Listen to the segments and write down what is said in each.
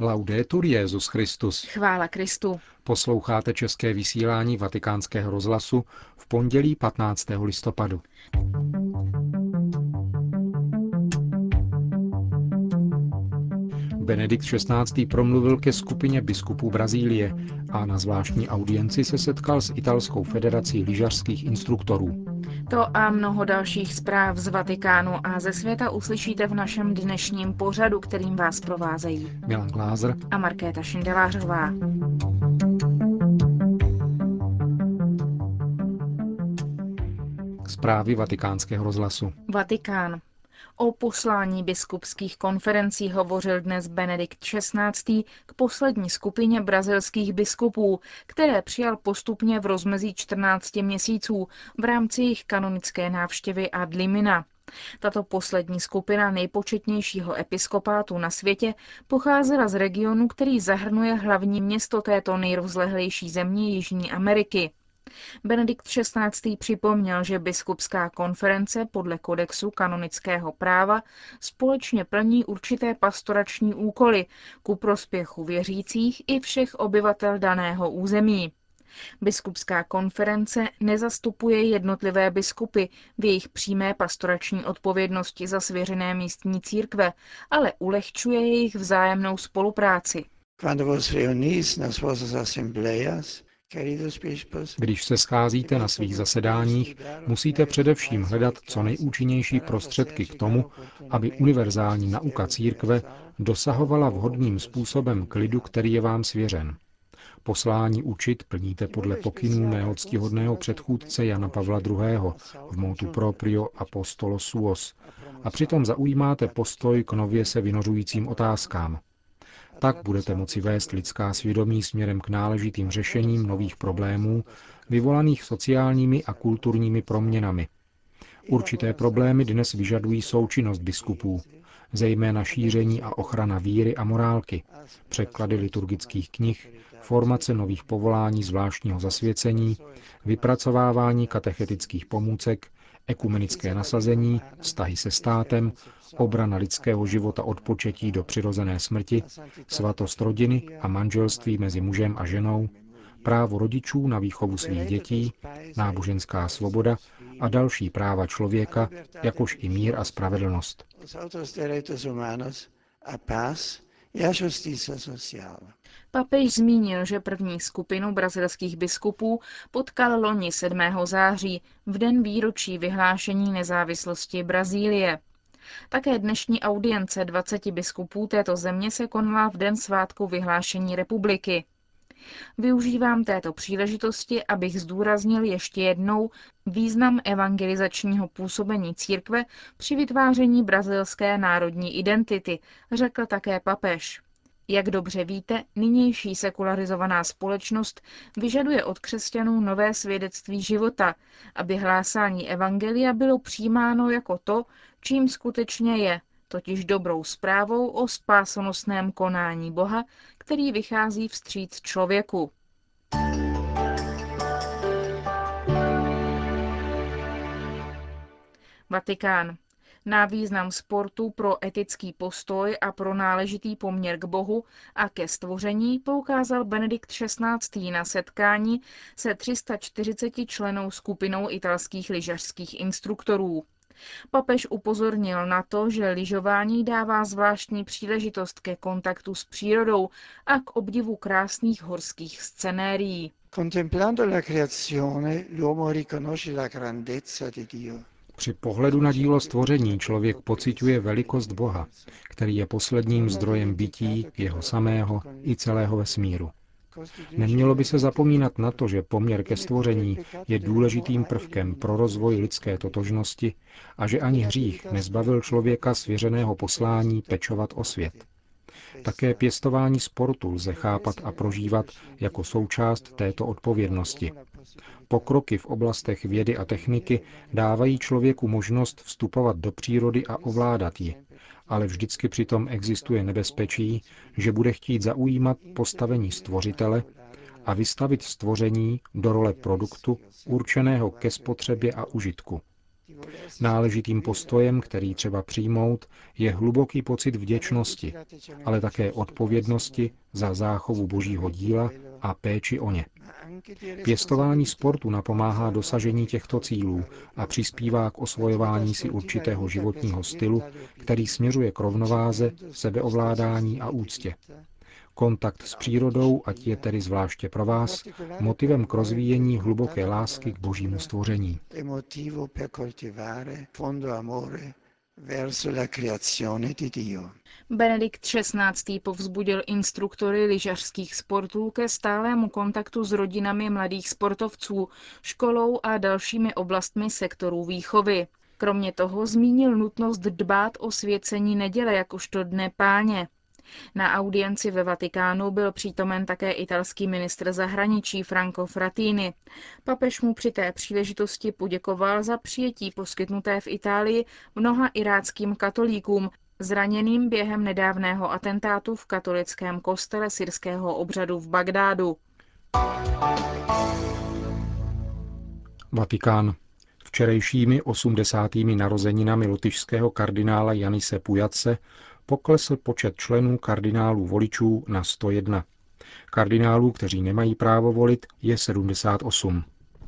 Laudetur Jezus Christus. Chvála Kristu. Posloucháte české vysílání Vatikánského rozhlasu v pondělí 15. listopadu. Benedikt XVI. promluvil ke skupině biskupů Brazílie a na zvláštní audienci se setkal s italskou federací lyžařských instruktorů. To a mnoho dalších zpráv z Vatikánu a ze světa uslyšíte v našem dnešním pořadu, kterým vás provázejí Milan Glázer a Markéta Šindelářová. Zprávy vatikánského rozhlasu. Vatikán. O poslání biskupských konferencí hovořil dnes Benedikt XVI. k poslední skupině brazilských biskupů, které přijal postupně v rozmezí 14 měsíců v rámci jejich kanonické návštěvy ad limina. Tato poslední skupina nejpočetnějšího episkopátu na světě pocházela z regionu, který zahrnuje hlavní město této nejrozlehlejší země Jižní Ameriky. Benedikt XVI. připomněl, že biskupská konference podle kodexu kanonického práva společně plní určité pastorační úkoly ku prospěchu věřících i všech obyvatel daného území. Biskupská konference nezastupuje jednotlivé biskupy v jejich přímé pastorační odpovědnosti za svěřené místní církve, ale ulehčuje jejich vzájemnou spolupráci. Quando vos reunis nas vossas assembleias, když se scházíte na svých zasedáních, musíte především hledat co nejúčinnější prostředky k tomu, aby univerzální nauka církve dosahovala vhodným způsobem k lidu, který je vám svěřen. Poslání učit plníte podle pokynů mého ctihodného předchůdce Jana Pavla II. v motu proprio apostolo suos a přitom zaujímáte postoj k nově se vynořujícím otázkám. Tak budete moci vést lidská svědomí směrem k náležitým řešením nových problémů, vyvolaných sociálními a kulturními proměnami. Určité problémy dnes vyžadují součinnost biskupů, zejména šíření a ochrana víry a morálky, překlady liturgických knih, formace nových povolání zvláštního zasvěcení, vypracovávání katechetických pomůcek, ekumenické nasazení, vztahy se státem, obrana lidského života od početí do přirozené smrti, svatost rodiny a manželství mezi mužem a ženou, právo rodičů na výchovu svých dětí, náboženská svoboda a další práva člověka, jakož i mír a spravedlnost. Papež zmínil, že první skupinu brazilských biskupů potkal loni 7. září, v den výročí vyhlášení nezávislosti Brazílie. Také dnešní audience 20 biskupů této země se konala v den svátku vyhlášení republiky. Využívám této příležitosti, abych zdůraznil ještě jednou význam evangelizačního působení církve při vytváření brazilské národní identity, řekl také papež. Jak dobře víte, nynější sekularizovaná společnost vyžaduje od křesťanů nové svědectví života, aby hlásání evangelia bylo přijímáno jako to, čím skutečně je, totiž dobrou zprávou o spásonosném konání Boha, který vychází vstříc člověku. Vatikán. Na význam sportu pro etický postoj a pro náležitý poměr k Bohu a ke stvoření poukázal Benedikt XVI. na setkání se 340 členou skupinou italských lyžařských instruktorů. Papež upozornil na to, že lyžování dává zvláštní příležitost ke kontaktu s přírodou a k obdivu krásných horských scenérií. Contemplando la creazione, l'uomo riconosce la grandezza di Dio. Při pohledu na dílo stvoření člověk pociťuje velikost Boha, který je posledním zdrojem bytí jeho samého i celého vesmíru. Nemělo by se zapomínat na to, že poměr ke stvoření je důležitým prvkem pro rozvoj lidské totožnosti a že ani hřích nezbavil člověka svěřeného poslání pečovat o svět. Také pěstování sportu lze chápat a prožívat jako součást této odpovědnosti. Pokroky v oblastech vědy a techniky dávají člověku možnost vstupovat do přírody a ovládat ji, ale vždycky přitom existuje nebezpečí, že bude chtít zaujímat postavení stvořitele a vystavit stvoření do role produktu určeného ke spotřebě a užitku. Náležitým postojem, který třeba přijmout, je hluboký pocit vděčnosti, ale také odpovědnosti za záchovu božího díla a péči o ně. Pěstování sportu napomáhá dosažení těchto cílů a přispívá k osvojování si určitého životního stylu, který směřuje k rovnováze, sebeovládání a úctě. Kontakt s přírodou, ať je tedy zvláště pro vás, motivem k rozvíjení hluboké lásky k božímu stvoření. Benedikt XVI. povzbudil instruktory lyžařských sportů ke stálému kontaktu s rodinami mladých sportovců, školou a dalšími oblastmi sektorů výchovy. Kromě toho zmínil nutnost dbát o svěcení neděle jakožto dne páně. Na audienci ve Vatikánu byl přítomen také italský ministr zahraničí Franco Frattini. Papež mu při té příležitosti poděkoval za přijetí poskytnuté v Itálii mnoha iráckým katolíkům, zraněným během nedávného atentátu v katolickém kostele syrského obřadu v Bagdádu. Vatikán. Včerejšími 80. narozeninami lotyšského kardinála Janise Pujace poklesl počet členů kardinálů voličů na 101. Kardinálů, kteří nemají právo volit, je 78.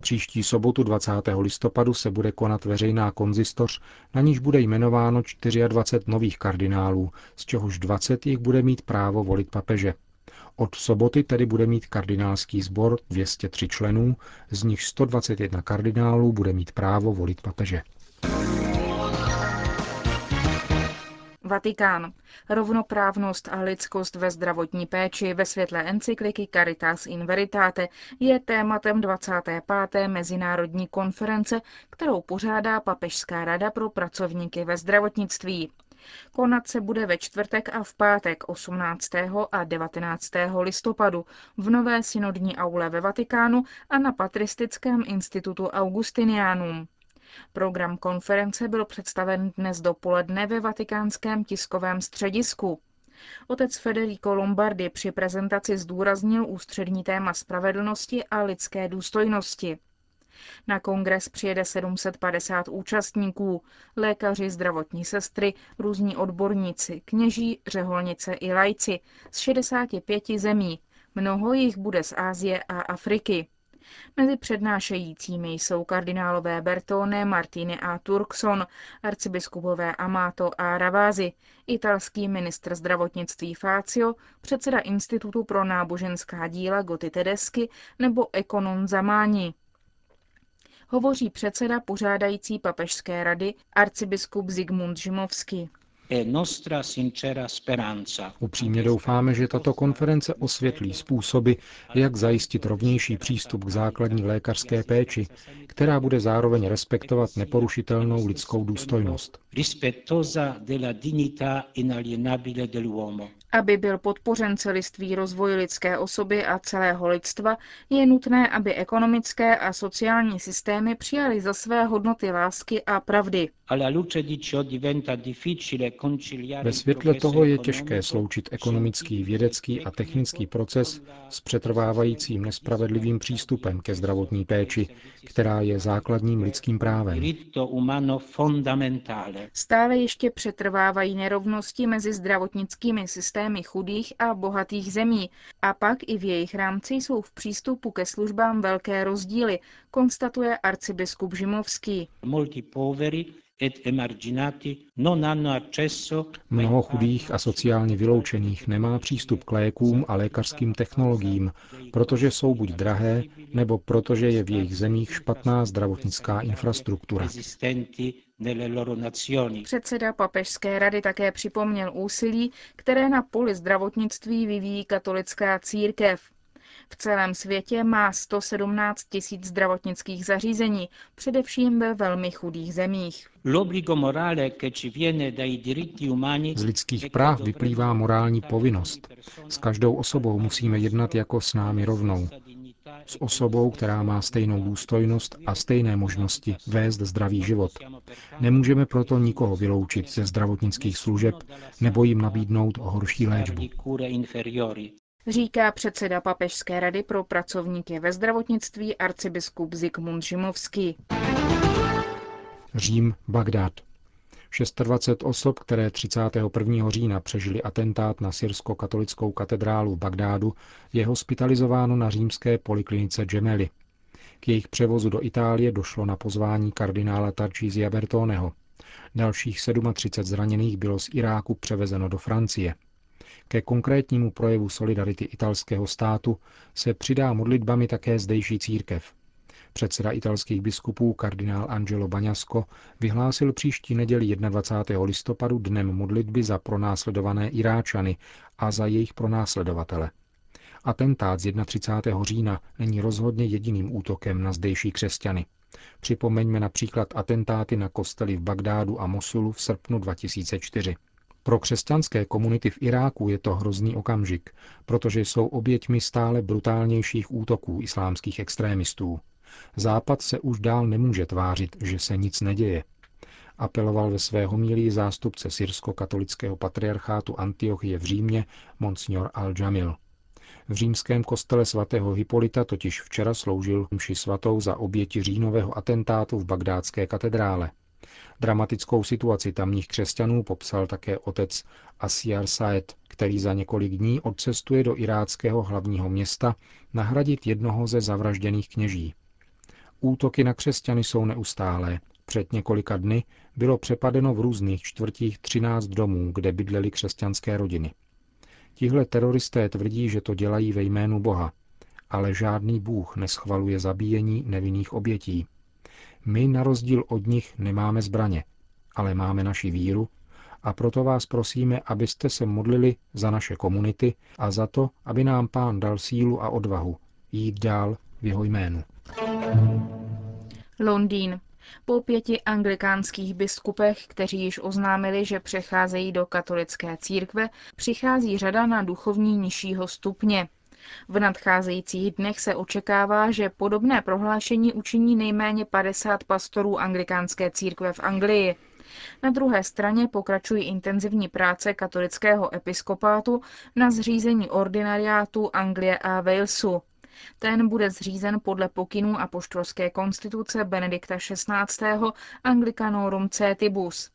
Příští sobotu 20. listopadu se bude konat veřejná konzistoř, na níž bude jmenováno 24 nových kardinálů, z čehož 20 jich bude mít právo volit papeže. Od soboty tedy bude mít kardinálský sbor 203 členů, z nich 121 kardinálů bude mít právo volit papeže. Vatikán. Rovnoprávnost a lidskost ve zdravotní péči ve světle encykliky Caritas in Veritate je tématem 25. mezinárodní konference, kterou pořádá Papežská rada pro pracovníky ve zdravotnictví. Konat se bude ve čtvrtek a v pátek 18. a 19. listopadu v nové synodní aule ve Vatikánu a na Patristickém institutu Augustinianum. Program konference byl představen dnes dopoledne ve vatikánském tiskovém středisku. Otec Federico Lombardi při prezentaci zdůraznil ústřední téma spravedlnosti a lidské důstojnosti. Na kongres přijede 750 účastníků, lékaři, zdravotní sestry, různí odborníci, kněží, řeholnice i lajci z 65 zemí. Mnoho jich bude z Ázie a Afriky. Mezi přednášejícími jsou kardinálové Bertone, Martini a Turkson, arcibiskupové Amato a Ravasi, italský ministr zdravotnictví Fácio, předseda Institutu pro náboženská díla Goty Tedesky nebo ekonom Zamáni. Hovoří předseda pořádající papežské rady arcibiskup Zigmund Žimovský. Upřímně doufáme, že tato konference osvětlí způsoby, jak zajistit rovnější přístup k základní lékařské péči, která bude zároveň respektovat neporušitelnou lidskou důstojnost. Aby byl podpořen celistvý rozvoj lidské osoby a celého lidstva, je nutné, aby ekonomické a sociální systémy přijaly za své hodnoty lásky a pravdy. Ve světle toho je těžké sloučit ekonomický, vědecký a technický proces s přetrvávajícím nespravedlivým přístupem ke zdravotní péči, která je základním lidským právem. Stále ještě přetrvávají nerovnosti mezi zdravotnickými systémy chudých a bohatých zemí a pak i v jejich rámci jsou v přístupu ke službám velké rozdíly, konstatuje arcibiskup Žimovský. Mnoho chudých a sociálně vyloučených nemá přístup k lékům a lékařským technologiím, protože jsou buď drahé, nebo protože je v jejich zemích špatná zdravotnická infrastruktura. Předseda papežské rady také připomněl úsilí, které na poli zdravotnictví vyvíjí katolická církev. V celém světě má 117 tisíc zdravotnických zařízení, především ve velmi chudých zemích. Z lidských práv vyplývá morální povinnost. S každou osobou musíme jednat jako s námi rovnou. S osobou, která má stejnou důstojnost a stejné možnosti vést zdravý život. Nemůžeme proto nikoho vyloučit ze zdravotnických služeb nebo jim nabídnout horší léčbu říká předseda Papežské rady pro pracovníky ve zdravotnictví arcibiskup Zikmund Žimovský. Řím, Bagdád. 26 osob, které 31. října přežili atentát na syrsko-katolickou katedrálu v Bagdádu, je hospitalizováno na římské poliklinice Gemelli. K jejich převozu do Itálie došlo na pozvání kardinála Tarcísia Bertoneho. Dalších 37 zraněných bylo z Iráku převezeno do Francie. Ke konkrétnímu projevu solidarity italského státu se přidá modlitbami také zdejší církev. Předseda italských biskupů kardinál Angelo Baňasko vyhlásil příští neděli 21. listopadu dnem modlitby za pronásledované Iráčany a za jejich pronásledovatele. Atentát z 31. října není rozhodně jediným útokem na zdejší křesťany. Připomeňme například atentáty na kostely v Bagdádu a Mosulu v srpnu 2004. Pro křesťanské komunity v Iráku je to hrozný okamžik, protože jsou oběťmi stále brutálnějších útoků islámských extrémistů. Západ se už dál nemůže tvářit, že se nic neděje. Apeloval ve své homílii zástupce syrsko-katolického patriarchátu Antiochie v Římě, Monsignor Al-Jamil. V římském kostele svatého Hipolita totiž včera sloužil mši svatou za oběti říjnového atentátu v bagdátské katedrále. Dramatickou situaci tamních křesťanů popsal také otec Asiar Saed, který za několik dní odcestuje do iráckého hlavního města nahradit jednoho ze zavražděných kněží. Útoky na křesťany jsou neustálé. Před několika dny bylo přepadeno v různých čtvrtích 13 domů, kde bydlely křesťanské rodiny. Tihle teroristé tvrdí, že to dělají ve jménu Boha, ale žádný Bůh neschvaluje zabíjení nevinných obětí. My na rozdíl od nich nemáme zbraně, ale máme naši víru a proto vás prosíme, abyste se modlili za naše komunity a za to, aby nám Pán dal sílu a odvahu jít dál v jeho jménu. Londýn. Po pěti anglikánských biskupech, kteří již oznámili, že přecházejí do katolické církve, přichází řada na duchovní nižšího stupně. V nadcházejících dnech se očekává, že podobné prohlášení učiní nejméně 50 pastorů anglikánské církve v Anglii. Na druhé straně pokračují intenzivní práce katolického episkopátu na zřízení ordinariátu Anglie a Walesu. Ten bude zřízen podle pokynů a poštolské konstituce Benedikta XVI. Anglicanorum Cetibus.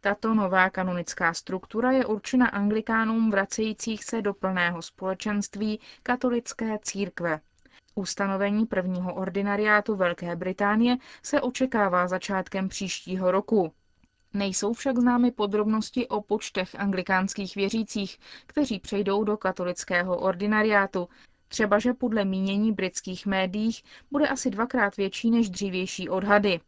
Tato nová kanonická struktura je určena anglikánům vracejících se do plného společenství katolické církve. Ustanovení prvního ordinariátu Velké Británie se očekává začátkem příštího roku. Nejsou však známy podrobnosti o počtech anglikánských věřících, kteří přejdou do katolického ordinariátu, Třeba, že podle mínění britských médiích bude asi dvakrát větší než dřívější odhady.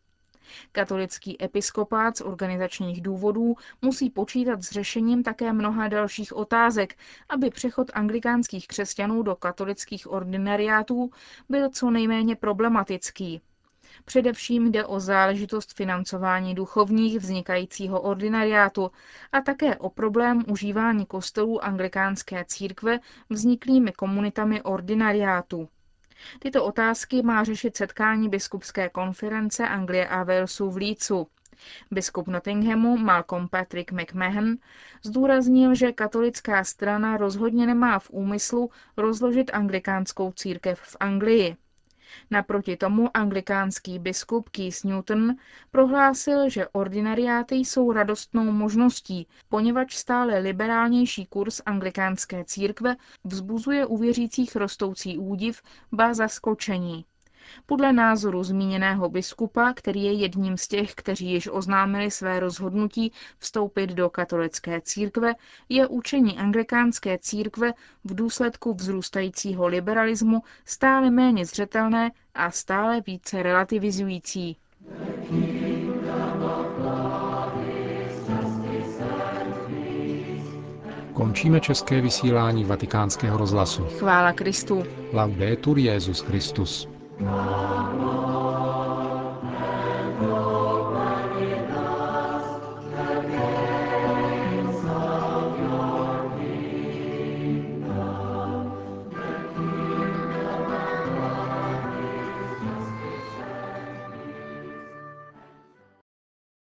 Katolický episkopát z organizačních důvodů musí počítat s řešením také mnoha dalších otázek, aby přechod anglikánských křesťanů do katolických ordinariátů byl co nejméně problematický. Především jde o záležitost financování duchovních vznikajícího ordinariátu a také o problém užívání kostelů anglikánské církve vzniklými komunitami ordinariátu. Tyto otázky má řešit setkání biskupské konference Anglie a Walesu v Lícu. Biskup Nottinghamu Malcolm Patrick McMahon zdůraznil, že katolická strana rozhodně nemá v úmyslu rozložit anglikánskou církev v Anglii. Naproti tomu anglikánský biskup Keith Newton prohlásil, že ordinariáty jsou radostnou možností, poněvadž stále liberálnější kurz anglikánské církve vzbuzuje u věřících rostoucí údiv, ba zaskočení. Podle názoru zmíněného biskupa, který je jedním z těch, kteří již oznámili své rozhodnutí vstoupit do katolické církve, je učení anglikánské církve v důsledku vzrůstajícího liberalismu stále méně zřetelné a stále více relativizující. Končíme české vysílání vatikánského rozhlasu. Chvála Kristu. Laudetur Jezus Christus. 那么